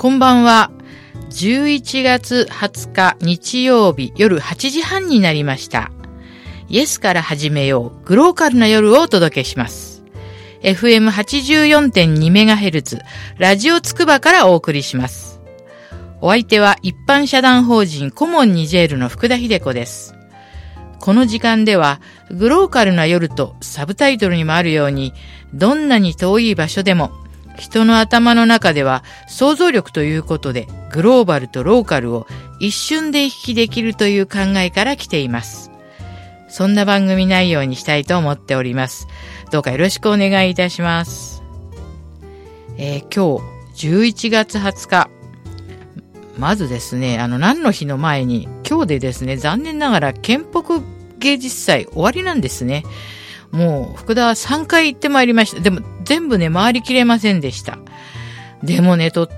こんばんは。11月20日日曜日夜8時半になりました。イエスから始めよう。グローカルな夜をお届けします。FM84.2MHz ラジオつくばからお送りします。お相手は一般社団法人コモンニジェールの福田秀子です。この時間では、グローカルな夜とサブタイトルにもあるように、どんなに遠い場所でも人の頭の中では想像力ということでグローバルとローカルを一瞬で行き来できるという考えから来ています。そんな番組内容にしたいと思っております。どうかよろしくお願いいたします。えー、今日11月20日。まずですね、あの何の日の前に今日でですね、残念ながら県北芸術祭終わりなんですね。もう、福田は3回行ってまいりました。でも、全部ね、回りきれませんでした。でもね、とっ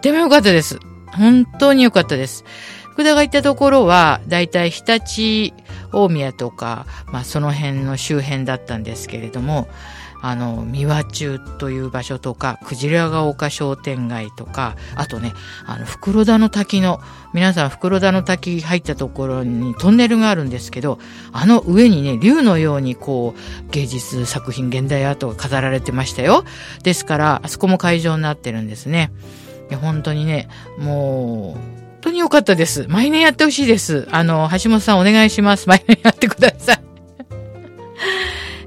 ても良かったです。本当に良かったです。福田が行ったところは、だいたい日立大宮とか、まあその辺の周辺だったんですけれども、あの、三輪中という場所とか、クジラが丘商店街とか、あとね、あの、袋田の滝の、皆さん袋田の滝入ったところにトンネルがあるんですけど、あの上にね、竜のようにこう、芸術作品、現代アートが飾られてましたよ。ですから、あそこも会場になってるんですね。本当にね、もう、本当に良かったです。毎年やってほしいです。あの、橋本さんお願いします。毎年やってください。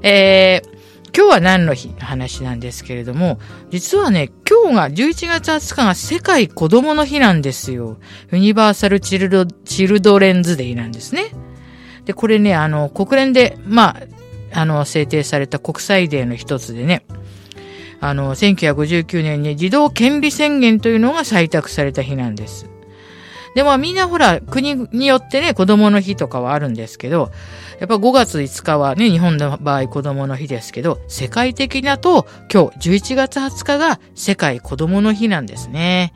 えー、今日は何の日話なんですけれども、実はね、今日が11月20日が世界子供の日なんですよ。ユニバーサルチルドチルドレンズデイなんですね。で、これね、あの、国連で、まあ、あの、制定された国際デーの一つでね、あの、1959年に児童権利宣言というのが採択された日なんです。でもみんなほら、国によってね、子供の日とかはあるんですけど、やっぱ5月5日はね、日本の場合子供の日ですけど、世界的だと今日11月20日が世界子供の日なんですね。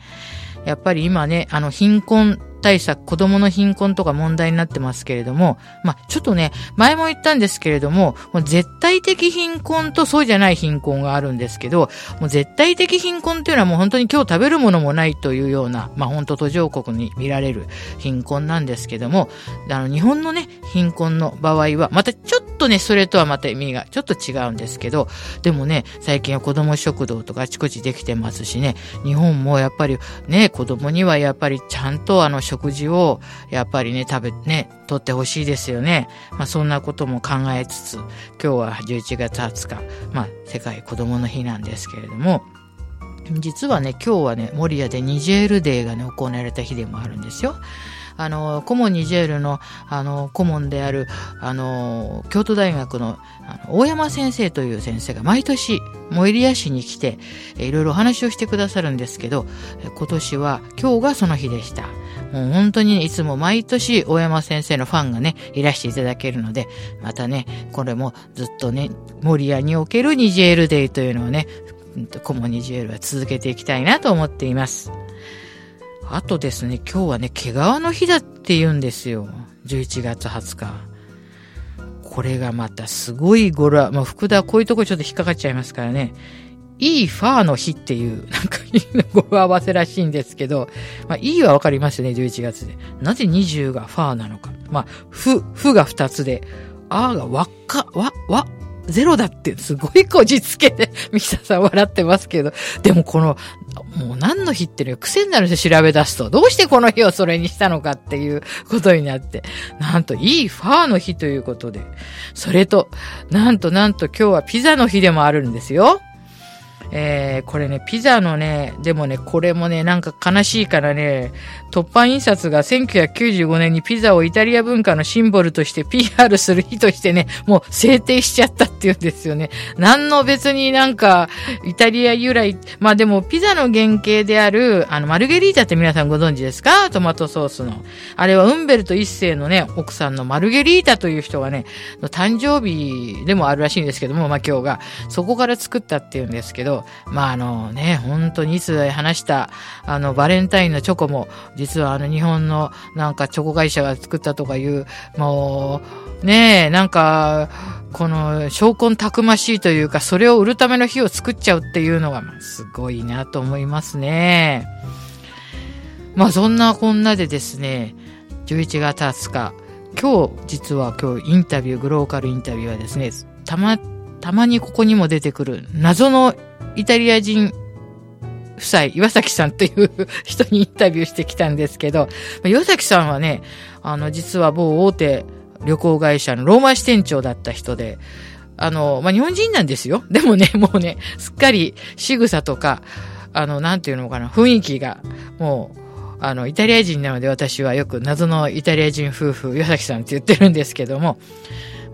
やっぱり今ね、あの貧困対策、子供の貧困とか問題になってますけれども、まあ、ちょっとね、前も言ったんですけれども、もう絶対的貧困とそうじゃない貧困があるんですけど、もう絶対的貧困っていうのはもう本当に今日食べるものもないというような、まあ、本当途上国に見られる貧困なんですけども、あの、日本のね、貧困の場合は、またちょっととね、それとはまた意味がちょっと違うんですけど、でもね、最近は子供食堂とかあちこちできてますしね、日本もやっぱりね、子供にはやっぱりちゃんとあの食事をやっぱりね、食べ、ね、とってほしいですよね。まあそんなことも考えつつ、今日は11月20日、まあ世界子供の日なんですけれども、実はね、今日はね、モリアでニジェールデーがね、行われた日でもあるんですよ。あの、コモニジェールの、あの、顧問である、あの、京都大学のの大山先生という先生が毎年、モエリア市に来て、いろいろお話をしてくださるんですけど、今年は今日がその日でした。もう本当にいつも毎年大山先生のファンがね、いらしていただけるので、またね、これもずっとね、モリアにおけるニジェールデイというのをね、コモニジェールは続けていきたいなと思っています。あとですね、今日はね、毛皮の日だって言うんですよ。11月20日。これがまたすごい語呂、まあ、福田はこういうとこちょっと引っかかっちゃいますからね。いいファーの日っていう、なんか語呂合わせらしいんですけど、まあ、いいはわかりますね、11月で。なぜ20がファーなのか。まあ、ふ、ふが2つで、あーがわっか、わ、わ、ゼロだってすごいこじつけで、ミキサーさん笑ってますけど、でもこの、もう何の日っていう癖になるんですよ、調べ出すと。どうしてこの日をそれにしたのかっていうことになって。なんと、いいファーの日ということで。それと、なんとなんと今日はピザの日でもあるんですよ。えー、これね、ピザのね、でもね、これもね、なんか悲しいからね、突版印刷が1995年にピザをイタリア文化のシンボルとして PR する日としてね、もう制定しちゃったっていうんですよね。何の別になんか、イタリア由来、まあでもピザの原型である、あの、マルゲリータって皆さんご存知ですか？トマトソースの。あれはウンベルト一世のね、奥さんのマルゲリータという人がね、誕生日でもあるらしいんですけども、まあ今日が、そこから作ったっていうんですけど、まああのね、本当にいつ話した、あの、バレンタインのチョコも、実はあの日本のなんかチョコ会社が作ったとかいう、もう、ねえ、なんか、この証拠たくましいというか、それを売るための火を作っちゃうっていうのが、すごいなと思いますね。まあそんなこんなでですね、11月20日、今日実は今日インタビュー、グローカルインタビューはですね、たま、たまにここにも出てくる謎のイタリア人夫妻、岩崎さんという人にインタビューしてきたんですけど、岩崎さんはね、あの、実は某大手旅行会社のローマ支店長だった人で、あの、まあ、日本人なんですよ。でもね、もうね、すっかり仕草とか、あの、なんていうのかな、雰囲気が、もう、あの、イタリア人なので私はよく謎のイタリア人夫婦、岩崎さんって言ってるんですけども、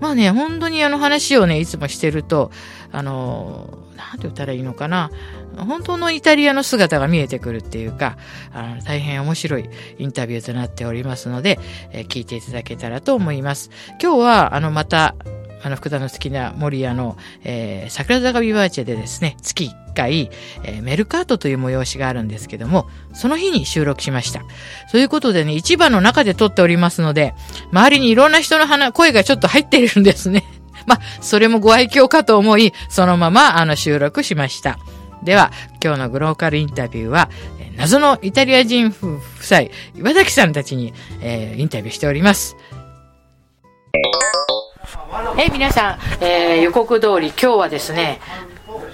まあね、本当にあの話をね、いつもしてると、あの、なんて言ったらいいのかな、本当のイタリアの姿が見えてくるっていうか、あの大変面白いインタビューとなっておりますので、えー、聞いていただけたらと思います。今日は、あの、また、あの、福田の好きな森屋の、えー、桜坂ビバーチェでですね、月1回、えー、メルカートという催しがあるんですけども、その日に収録しました。ということでね、市場の中で撮っておりますので、周りにいろんな人の話、声がちょっと入っているんですね。まあ、それもご愛嬌かと思い、そのまま、あの、収録しました。では、今日のグローカルインタビューは、謎のイタリア人夫妻、岩崎さんたちに、えー、インタビューしております。え、皆さん、えー、予告通り今日はですね、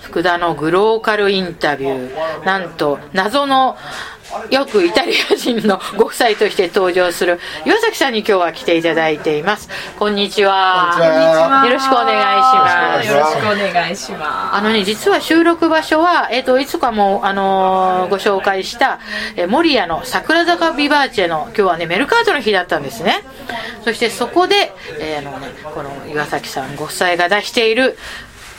福田のグローカルインタビュー、なんと謎のよくイタリア人のご夫妻として登場する岩崎さんに今日は来ていただいています。こんにちは。よろしくお願いします。よろしくお願いします。あのね、実は収録場所は、えっ、ー、と、いつかも、あのー、ご紹介した、えー、守谷の桜坂ビバーチェの、今日はね、メルカートの日だったんですね。そしてそこで、えー、あのね、この岩崎さんご夫妻が出している、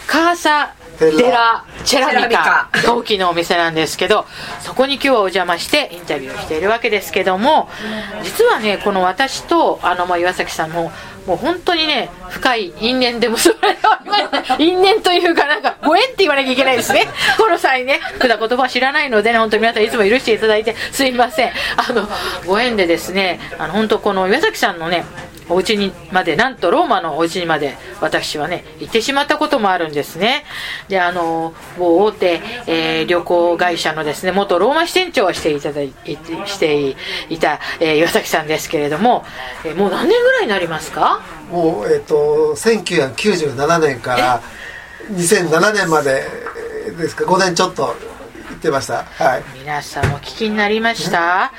カーサデラ・チェラミカ。陶器のお店なんですけどそこに今日はお邪魔してインタビューをしているわけですけども実はねこの私とあの、まあ、岩崎さんももう本当にね深い因縁で結ばれております因縁というかなんかご縁って言わなきゃいけないですね。この際ね普段言葉知らないのでね本当に皆さんいつも許していただいてすいません。あのご縁でですねあの本当この岩崎さんのねお家にまで、なんとローマのお家にまで私はね、行ってしまったこともあるんですね。で、あの、某大手、えー、旅行会社のですね、元ローマ支店長をしていただいて、していた、えー、岩崎さんですけれども、えー、もう何年ぐらいになりますか？もう、えっ、ー、と、1997年から2007年までですか、5年ちょっと。行ってました？はい。皆さんお聞きになりました？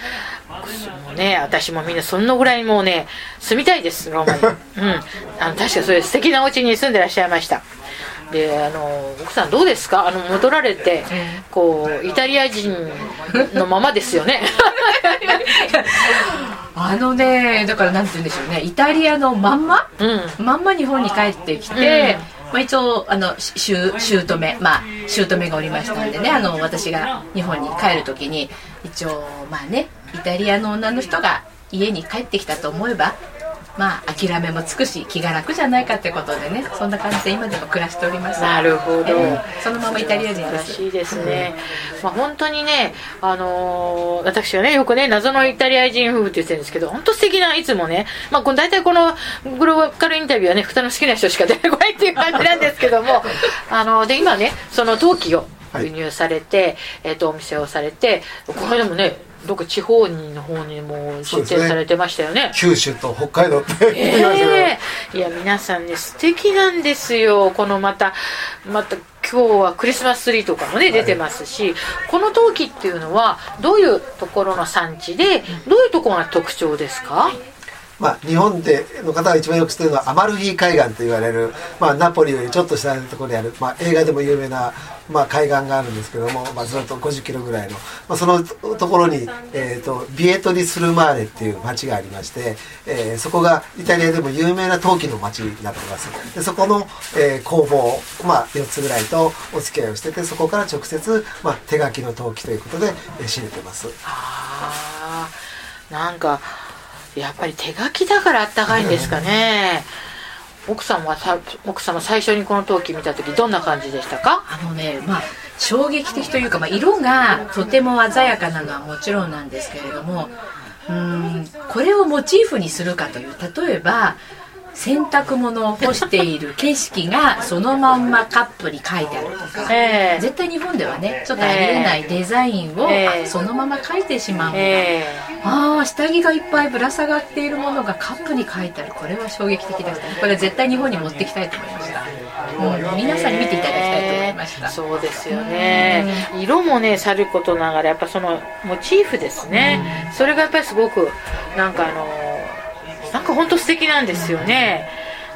もうね、私もみんなそのぐらいもうね、住みたいです、ローマに。うん。あの、確かそういう素敵なお家に住んでらっしゃいました。で、あの、奥さんどうですか？あの、戻られて、こう、イタリア人のままですよね。あのね、だからなんて言うんでしょうね、イタリアのまんま、うん、まんま日本に帰ってきて、うんまあ、一応あの姑まあ姑がおりましたんでねあの私が日本に帰る時に一応まあねイタリアの女の人が家に帰ってきたと思えばまあ諦めもつくし気が楽じゃないかってことでね。そんな感じで今でも暮らしております。なるほど、えー、そのままイタリア人です。しいですね、うん、まあ、本当にねあのー、私はねよくね謎のイタリア人夫婦って言ってるんですけど本当素敵ないつもねまあこの大体このグローカルインタビューはね二の好きな人しか出てこないっていう感じなんですけども あので今ねその陶器を輸入されて、はい、えーと、とお店をされてこの間もねどこ地方にの方にも出店されてましたよね、ね、九州と北海道って、えー、いや皆さんね素敵なんですよ。このまたまた今日はクリスマスツリーとかもね出てますし、はい、この陶器っていうのはどういうところの産地でどういうところが特徴ですか、まあ、日本での方が一番よく知ってるのはアマルフィ海岸と言われる、まあ、ナポリよりちょっと下のところにある、まあ、映画でも有名な、まあ、海岸があるんですけども、まあ、ずっと50キロぐらいの、まあ、そのところに、えーと、ビエトリ・スルマーレっていう町がありまして、えー、そこがイタリアでも有名な陶器の町になってます。でそこの、えー、工房、まあ、4つぐらいとお付き合いをしててそこから直接、まあ、手書きの陶器ということで、えー、仕入れてます。あなんかやっぱり手書きだからあったかいんですかね、奥さんはさ奥様最初にこの陶器見た時どんな感じでしたか？あのねまあ衝撃的というか、まあ、色がとても鮮やかなのはもちろんなんですけれどもうんこれをモチーフにするかという例えば洗濯物を干している景色がそのまんまカップに書いてあるとか、えー、絶対日本ではねちょっとありえないデザインを、えー、そのまま書いてしまう、えー、ああ下着がいっぱいぶら下がっているものがカップに書いてある。これは衝撃的だった。これ絶対日本に持ってきたいと思いました。もう皆さんに見ていただきたいと思いました。そうですよね。色もねさることながらやっぱそのモチーフですね。それがやっぱりすごくなんかあのなんか本当素敵なんですよね。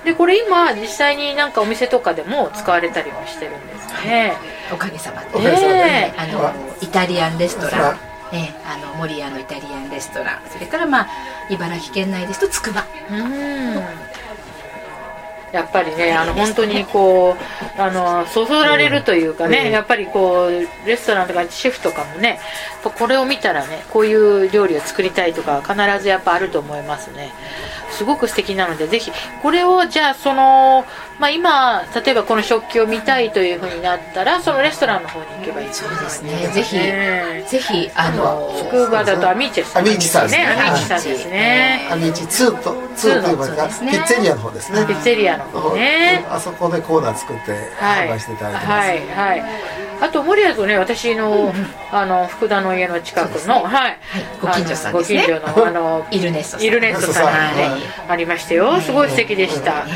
でこれ今実際になんかお店とかでも使われたりもしてるんですね。おかげさまで、え。ー、あのイタリアンレストラン。えー、あの守谷のイタリアンレストラン。それからまあ茨城県内ですとつくば。うんやっぱりねあの本当にこうあのそそられるというかね、やっぱりこうレストランとかシェフとかもねこれを見たらねこういう料理を作りたいとか必ずやっぱあると思いますねすごく素敵なのでぜひこれをじゃあその、まあ、今例えばこの食器を見たいというふうになったらそのレストランの方に行けばいいそうですね。ぜひぜひあのスクーバだとアミーチェさんアミーチさんですね。アミーチさんですね。アミーチ2と2というかピッツェリアの方ですね。ピッツェリアの方ね。あそこでコーナー作って販売していただいてます。はいはい。あと守谷とね私の,、あの福田の家の近くの、はい、ご近所さんですね。ご近所のあのイルネストイルネストさんありましたよ。すごい素敵でした、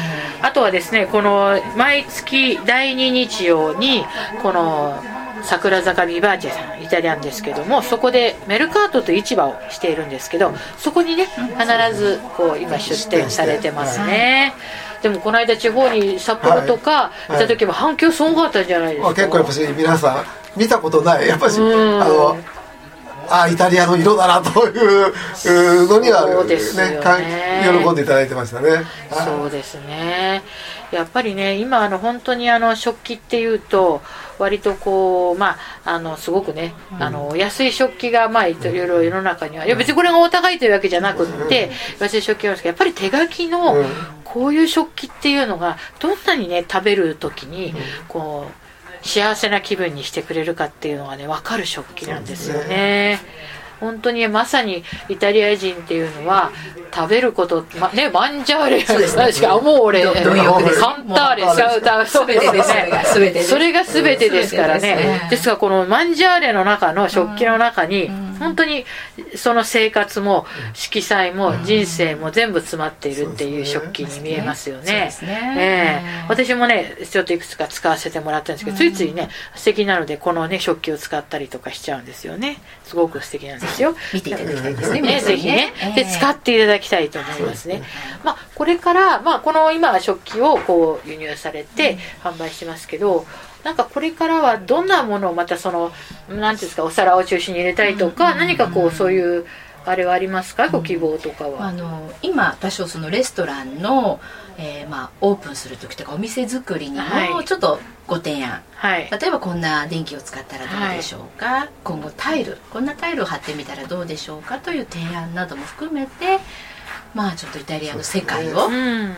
あとはですねこの毎月第2日曜にこの桜坂ビバーチェさんイタリアンですけどもそこでメルカートと市場をしているんですけどそこにね必ずこう今出店されてますね、でもこの間地方に札幌とか行った時も反響すごかったんじゃないですか、結構やっぱし皆さん見たことない。やっぱし、あのあイタリアの色だなというのにはね。ね喜んでいただいてましたね。そうですね。やっぱりね今あの本当にあの食器っていうと割とこうまああのすごくね、あの安い食器がまあいろいろ世の中には。いや別にこれがお高いというわけじゃなくって、安い食器があるんですけどやっぱり手書きのこういう食器っていうのがどんなにね食べる時にこう幸せな気分にしてくれるかっていうのがね分かる食器なんですよね。本当にまさにイタリア人っていうのは食べること、ま、ねマンジャーレそうですね。しかもう俺カンターレシャウターそうですね。それが全てです。からね。ですからこのマンジャーレの中の食器の中に本当にその生活も色彩も人生も全部詰まっているっていう食器に見えますよね。ええ。私もねちょっといくつか使わせてもらったんですけどついついね素敵なのでこのね食器を使ったりとかしちゃうんですよね。すごく素敵なんですですよ。見ていただきたいですね。ねぜひね、で使っていただきたいと思いますね。まあこれからまあこの今食器をこう輸入されて販売してますけど。なんかこれからはどんなものをまたそのなんていうんですかお皿を中心に入れたいとか、何かこうそういうあれはありますか？ご希望とかは。あの今多少そのレストランのえー、まあ、オープンする時とかお店作りにもちょっとご提案、はい、例えばこんな電気を使ったらどうでしょうか、はい、今後タイルこんなタイルを貼ってみたらどうでしょうか？という提案なども含めてまあちょっとイタリアの世界を、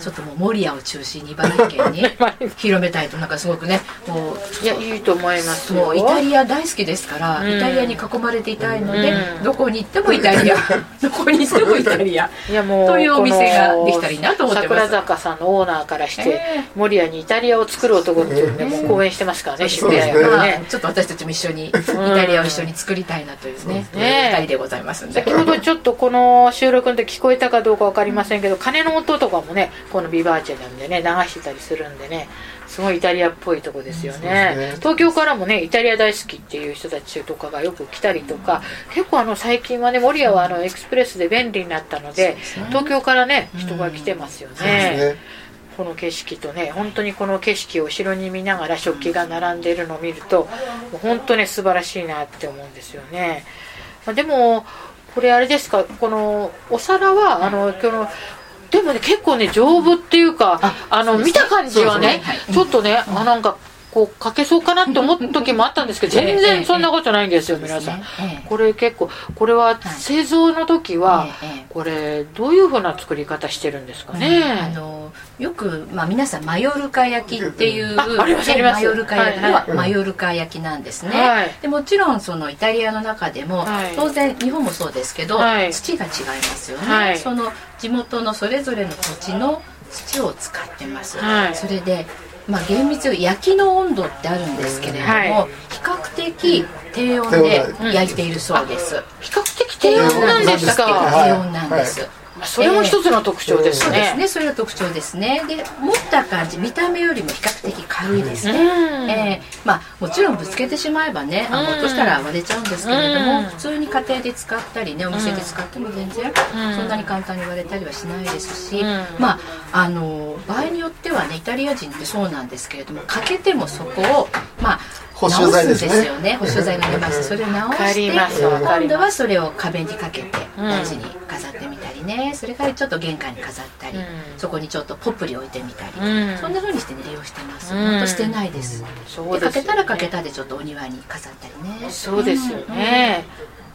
ちょっともう守谷を中心に茨城県に 広めたいとなんかすごくねもういやいいと思いますもうイタリア大好きですから、イタリアに囲まれていたいので、どこに行ってもイタリア。どこに行ってもイタリア。いやもうというお店ができたらいいなと思ってます。桜坂さんのオーナーからして、えー、守谷にイタリアを作る男っていうね、もう講演してますからね渋谷からね、ちょっと私たちも一緒にイタリアを一緒に作りたいなというね、ね、二人でございますんで。先ほどちょっとこの収録の時聞こえたかどうか分かりませんけど鐘の音とかもねこのビバーチェなんでね流してたりするんでねすごいイタリアっぽいとこですよね。ね、東京からもねイタリア大好きっていう人たちとかがよく来たりとか結構あの最近はね守谷はあのエクスプレスで便利になったので東京からね人が来てますよね、この景色とね本当にこの景色を後ろに見ながら食器が並んでいるのを見るともう本当ね素晴らしいなって思うんですよね。でもこれあれですか？このお皿はあのこのでもね結構ね丈夫っていうかあの見た感じはねちょっとねあなんかこうかけそうかなって思った時もあったんですけど 全然そんなことないんですよ皆さん。これ結構これは製造の時はこれどういうふうな作り方してるんですかね？あのよく、まあ、皆さんマヨルカ焼きっていう、マヨルカ焼きはマヨルカ焼きなんですね、でもちろんそのイタリアの中でも、当然日本もそうですけど、土が違いますよね、その地元のそれぞれの土地の土を使ってます、はい、それでまあ、厳密に焼きの温度ってあるんですけれども、はい、比較的低温で焼いているそうです、うん、比較的低温なんですか？低温なんです、はいそれも一つの特徴ですね、えー、そうですね。それが特徴ですね。で持った感じ見た目よりも比較的軽いですね、うん、えー、まあもちろんぶつけてしまえばねあの落としたら割れちゃうんですけれども、うん、普通に家庭で使ったりねお店で使っても全然そんなに簡単に割れたりはしないですし、うん、まああの場合によってはねイタリア人ってそうなんですけれども欠けてもそこをまあ補修剤ですね。よね。補修剤が出ます。それを直して、今度はそれを壁にかけて大事に飾ね。それからちょっと玄関に飾ったり、そこにちょっとポプリ置いてみたり、そんな風にしてね利用してます。本当してないです。でかけたらかけたでちょっとお庭に飾ったりね。そうですよね。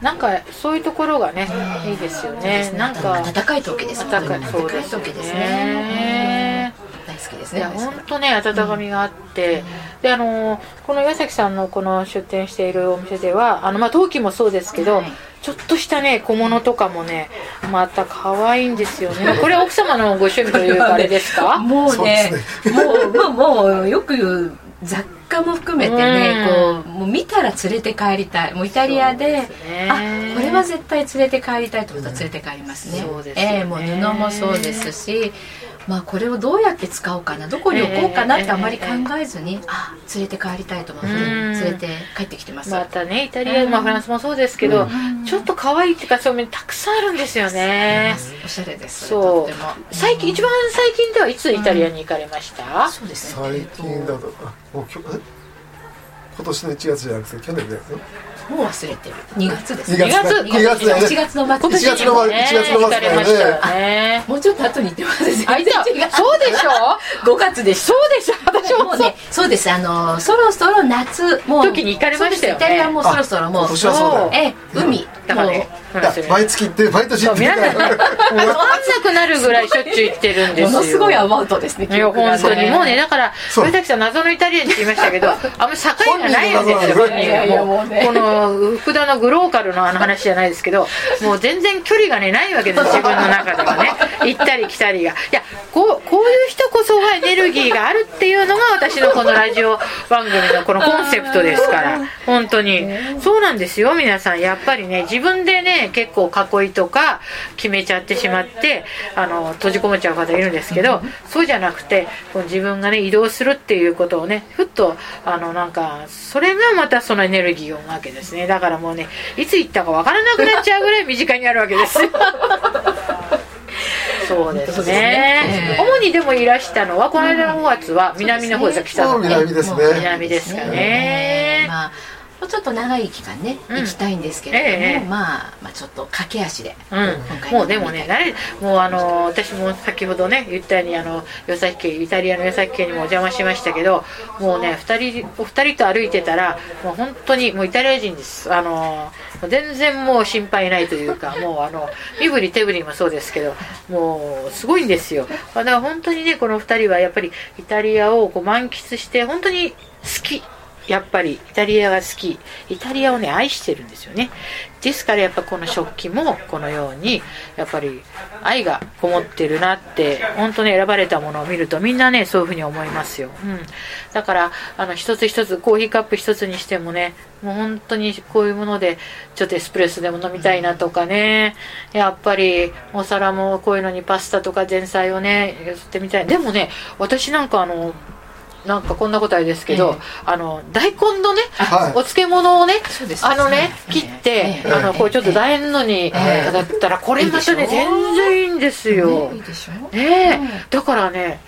なんかそういうところがね、いいですよね。なんか暖かい時です。暖かい時ですね。大好きですね。いや本当ね温かみがあって、であのこの岩崎さんのこの出店しているお店ではあのまあ陶器もそうですけど、はい、ちょっとしたね小物とかもねまた可愛いんですよね。これは奥様のご趣味というかあれですか？もうね、もうまあもうよく言う雑貨も含めてね、うん、こうもう見たら連れて帰りたいもうイタリアで、ね、あこれは絶対連れて帰りたいと思ったら連れて帰りますね。そうですねえー、もう布もそうですし。まあ、これをどうやって使おうかなどこに置こうかなってあまり考えずに、えー、あ連れて帰りたいと思って連れて帰ってきてますまたねイタリア、まあ、フランスもそうですけど、ちょっと可愛いっていうかそういうたくさんあるんですよねおしゃれですそうでも最近一番最近ではいつイタリアに行かれました、そうですね最近だと今年の1月じゃなくて去年だよねもう忘れてる。2月です。2月 ,2 月。だよね。1月の末。1月の末。1月の末。もうちょっと後に行ってます全然違うそうでしょ？5月でそうでしょ？私も。ねそうです。あのそろそろ夏もう時に行かれましたよね。イタリアもそろそろもう今年はそうえ海。だからね毎月行って毎年行って。皆さん分かんなくなるぐらいしょっちゅう行ってるんですよ。ものすごいアバウトですねいや本当に。もうねだから森崎さん謎のイタリアンって言いましたけどあんまり境がないんですよ。本人がもうこの福田のグローカルのあの話じゃないですけどもう全然距離がねないわけです自分の中ではね。行ったり来たりが。いやこうこういう人こそがエネルギーがあるっていうのが私のこのラジオ番組のこのコンセプトですから。本当に。そうなんですよ皆さん。やっぱりね自分でね結構囲いとか決めちゃってしまってあの閉じ込めちゃう方いるんですけどそうじゃなくてこう自分がね移動するっていうことをねふっとあのなんかそれがまたそのエネルギーを生むわけですね。だからもうねいつ行ったかわからなくなっちゃうぐらい身近にあるわけです。そうですね、主にでもいらしたのはこの間の5月は南の方です北の、南ですね。南ですかね、まあもうちょっと長い期間ね、行きたいんですけれども、ええ、まあ、まあちょっと駆け足で、うん、もうでもね慣れもうあの私も先ほどね言ったようにあの与崎家イタリアの与崎家にもお邪魔しましたけどもうね2人お二人と歩いてたらもう本当にもうイタリア人です。あの全然もう心配ないというか もうあの身振り手振りもそうですけどもうすごいんですよ。だから本当にねこの2人はやっぱりイタリアをこう満喫して本当に好きやっぱりイタリアが好き。イタリアをね愛してるんですよね。ですからやっぱこの食器もこのようにやっぱり愛がこもってるなって本当に選ばれたものを見るとみんなねそういうふうに思いますよ、うん、だからあの一つ一つコーヒーカップ一つにしてもねもう本当にこういうものでちょっとエスプレッソでも飲みたいなとかねやっぱりお皿もこういうのにパスタとか前菜をね譲ってみたい。でもね私なんかあのなんかこんなことあれですけど、えー、あの大根のね、はい、お漬物をね、あのね、切って、えー、あのこうちょっと楕円のにだったら、これまたね全然いいんですよ。ねだからね。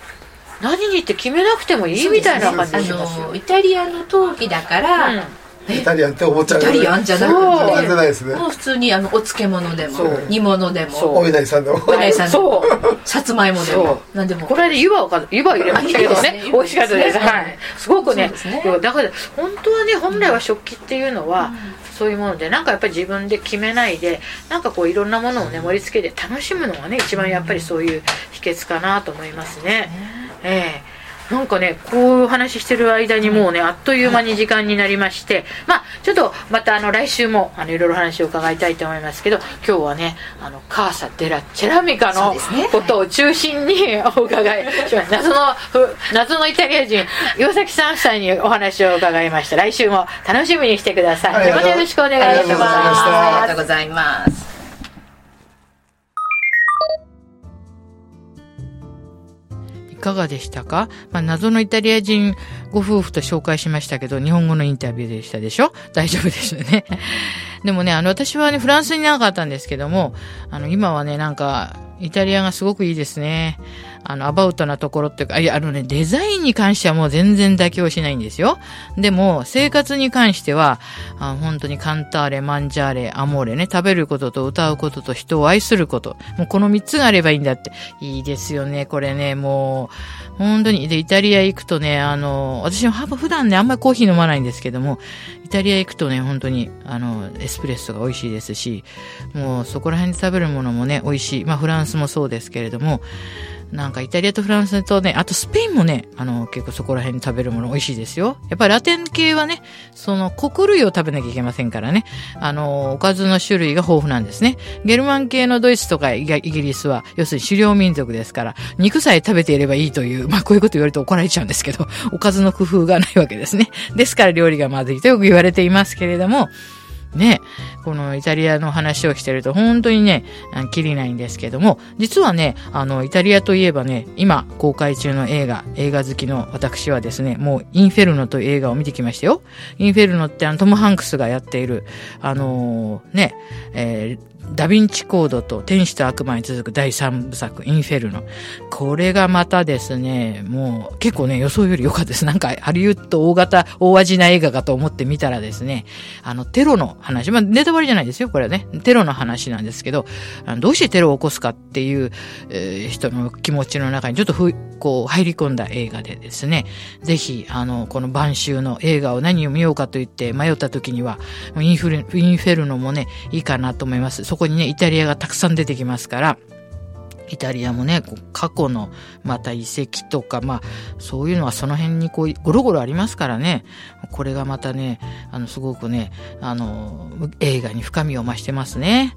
何にって決めなくてもいいみたいな感じしますよ。イタリアの陶器だから、うんイタリアンって思っちゃうイタリアンじゃなくて、ないですね、もう普通にあのお漬物でも煮物でも。お稲荷さんでもお稲荷さんでもさつまいもでも。何でも。これで湯葉を湯葉入れましたけどね。美味しかったです。はい。すごくねだから本当はね本来は食器っていうのはそういうものでなんかやっぱり自分で決めないでなんかこういろんなものをね盛り付けて楽しむのがね一番やっぱりそういう秘訣かなと思いますね。ええなんかねこういう話してる間にもうねあっという間に時間になりましてまあちょっとまたあの来週もあのいろいろ話を伺いたいと思いますけど今日はねあのカーサ・デラ・チェラミカのことを中心にお伺いします、謎の謎のイタリア人岩崎さん夫妻にお話を伺いました。来週も楽しみにしてください。よろしくお願いします。ありがとうございますかがでしたか、まあ、謎のイタリア人ご夫婦と紹介しましたけど、日本語のインタビューでしたでしょ？大丈夫ですよね。でもね、あの、私はね、フランスになかったんですけども、あの、今はね、なんか、イタリアがすごくいいですね。あの、アバウトなところっていうか、いや、あのね、デザインに関してはもう全然妥協しないんですよ。でも、生活に関しては、あ本当にカンターレ、マンジャーレ、アモーレね、食べることと歌うことと人を愛すること。もうこの三つがあればいいんだって。いいですよね、これね、もう、本当に。で、イタリア行くとね、あの、私も普段ね、あんまりコーヒー飲まないんですけども、イタリア行くとね、本当に、あの、エスプレッソが美味しいですし、もうそこら辺で食べるものもね、美味しい。まあ、フランスもそうですけれども、なんかイタリアとフランスとね、あとスペインもね、あの、結構そこら辺に食べるもの美味しいですよ。やっぱりラテン系はね、その穀類を食べなきゃいけませんからね、あの、おかずの種類が豊富なんですね。ゲルマン系のドイツとかイギリスは、要するに狩猟民族ですから、肉さえ食べていればいいという、まあこういうこと言われると怒られちゃうんですけど、おかずの工夫がないわけですね。ですから料理がまずいとよく言われていますけれども、ね、このイタリアの話をしてると本当にね、きりないんですけども、実はね、あの、イタリアといえばね、今公開中の映画、映画好きの私はですね、もうインフェルノという映画を見てきましたよ。インフェルノってあのトム・ハンクスがやっている、あのー、ね、えーダヴィンチコードと天使と悪魔に続く第三部作、インフェルノ。これがまたですね、もう結構ね、予想より良かったです。なんかハリウッド大型、大味な映画かと思って見たらですね、あの、テロの話、まあ、ネタバレじゃないですよ、これはね。テロの話なんですけど、あのどうしてテロを起こすかっていう、えー、人の気持ちの中にちょっとふ、こう、入り込んだ映画でですね、ぜひ、あの、この晩秋の映画を何を見ようかと言って迷った時には、インフル、インフェルノもね、いいかなと思います。そこにね、イタリアがたくさん出てきますから、イタリアもね、過去のまた遺跡とか、まあ、そういうのはその辺にこう、ゴロゴロありますからね、これがまたね、あの、すごくね、あの、映画に深みを増してますね。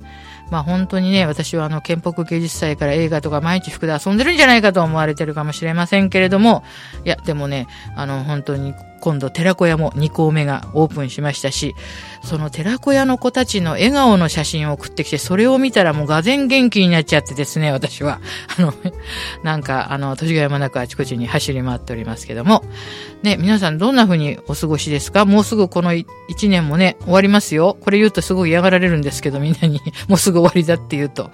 まあ本当にね、私はあの、建北芸術祭から映画とか毎日服で遊んでるんじゃないかと思われてるかもしれませんけれども、いや、でもね、あの、本当に今度寺子屋も2校目がオープンしましたし、その寺子屋の子たちの笑顔の写真を送ってきて、それを見たらもうがぜ元気になっちゃってですね、私は。あの、なんか、あの、年が山なくあちこちに走り回っておりますけども。ね、皆さんどんな風にお過ごしですか？もうすぐこの1年もね、終わりますよ。これ言うとすごい嫌がられるんですけど、みんなに もうすぐ終わりだって言うと。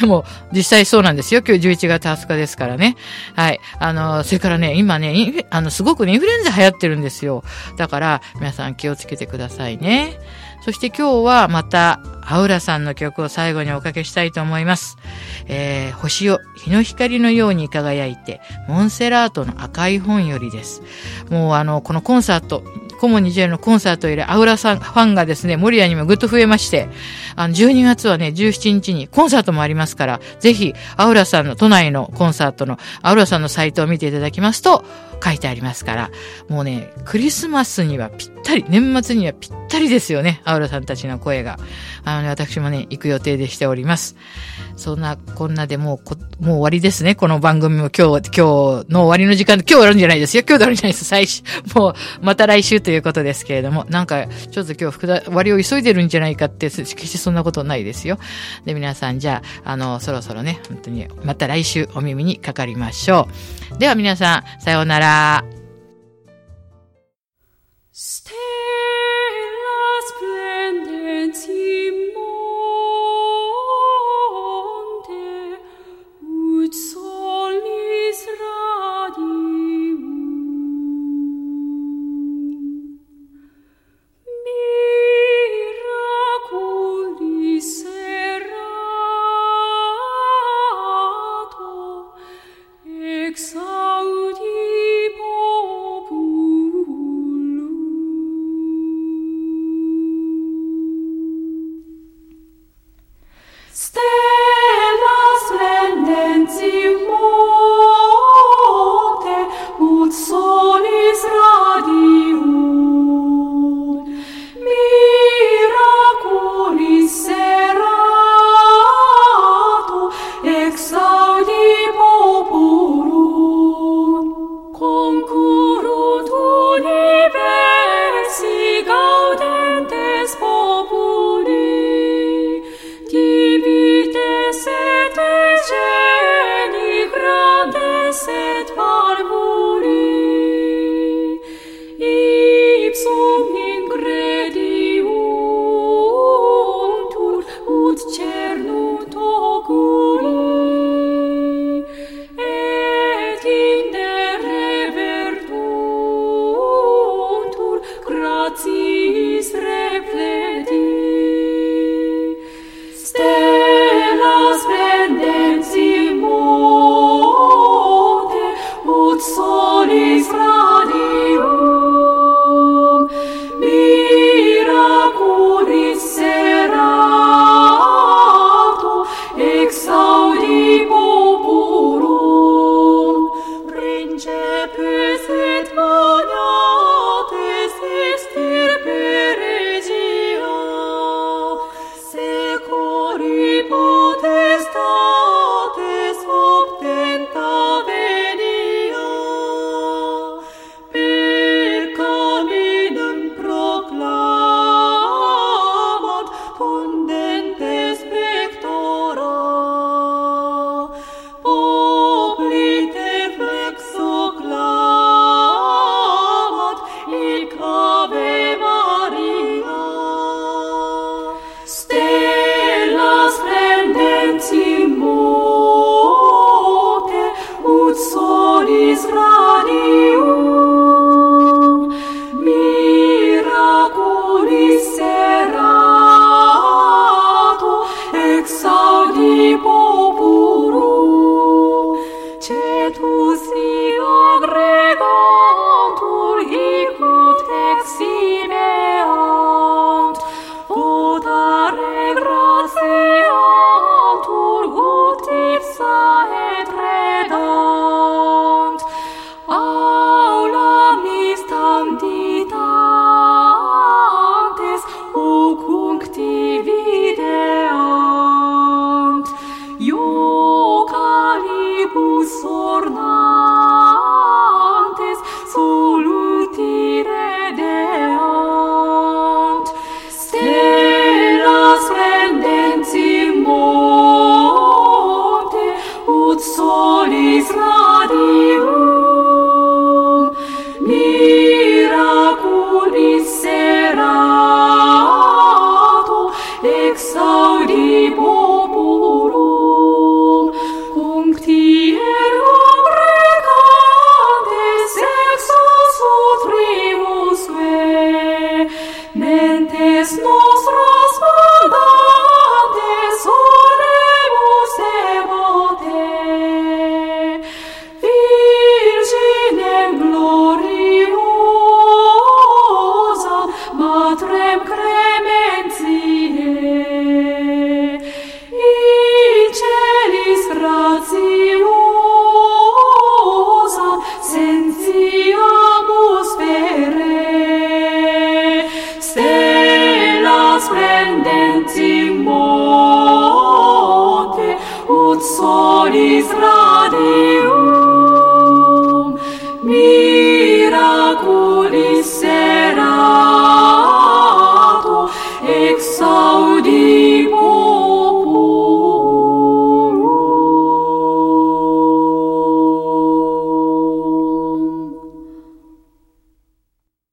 でも、実際そうなんですよ。今日11月20日ですからね。はい。あの、それからね、今ね、あの、すごくね、インフルエンザ流行ってるんですですよ。だから、皆さん気をつけてくださいね。そして今日はまた、アウラさんの曲を最後におかけしたいと思います。えー、星を日の光のように輝いて、モンセラートの赤い本よりです。もうあの、このコンサート、コモニジェルのコンサート以来、アウラさん、ファンがですね、森谷にもぐっと増えまして、あの、12月はね、17日にコンサートもありますから、ぜひ、アウラさんの、都内のコンサートの、アウラさんのサイトを見ていただきますと、書いてありますから、もうね、クリスマスにはぴっったり、年末にはぴったりですよね、アウラさんたちの声が。あのね、私もね、行く予定でしております。そんな、こんなでもう、もう終わりですね、この番組も今日、今日の終わりの時間で、今日終わるんじゃないですよ、今日終わるんじゃないです。最初、もう、また来週ということですけれども、なんか、ちょっと今日、終わりを急いでるんじゃないかって、決してそんなことないですよ。で、皆さん、じゃあ、あの、そろそろね、本当に、また来週お耳にかかりましょう。では皆さん、さような。ら。